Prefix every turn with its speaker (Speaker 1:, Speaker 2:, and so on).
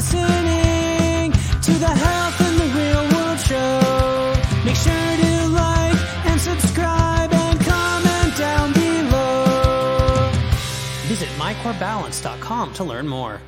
Speaker 1: listening to the Health in the Real World show. Make sure to like and subscribe and comment down below. Visit mycorebalance.com to learn more.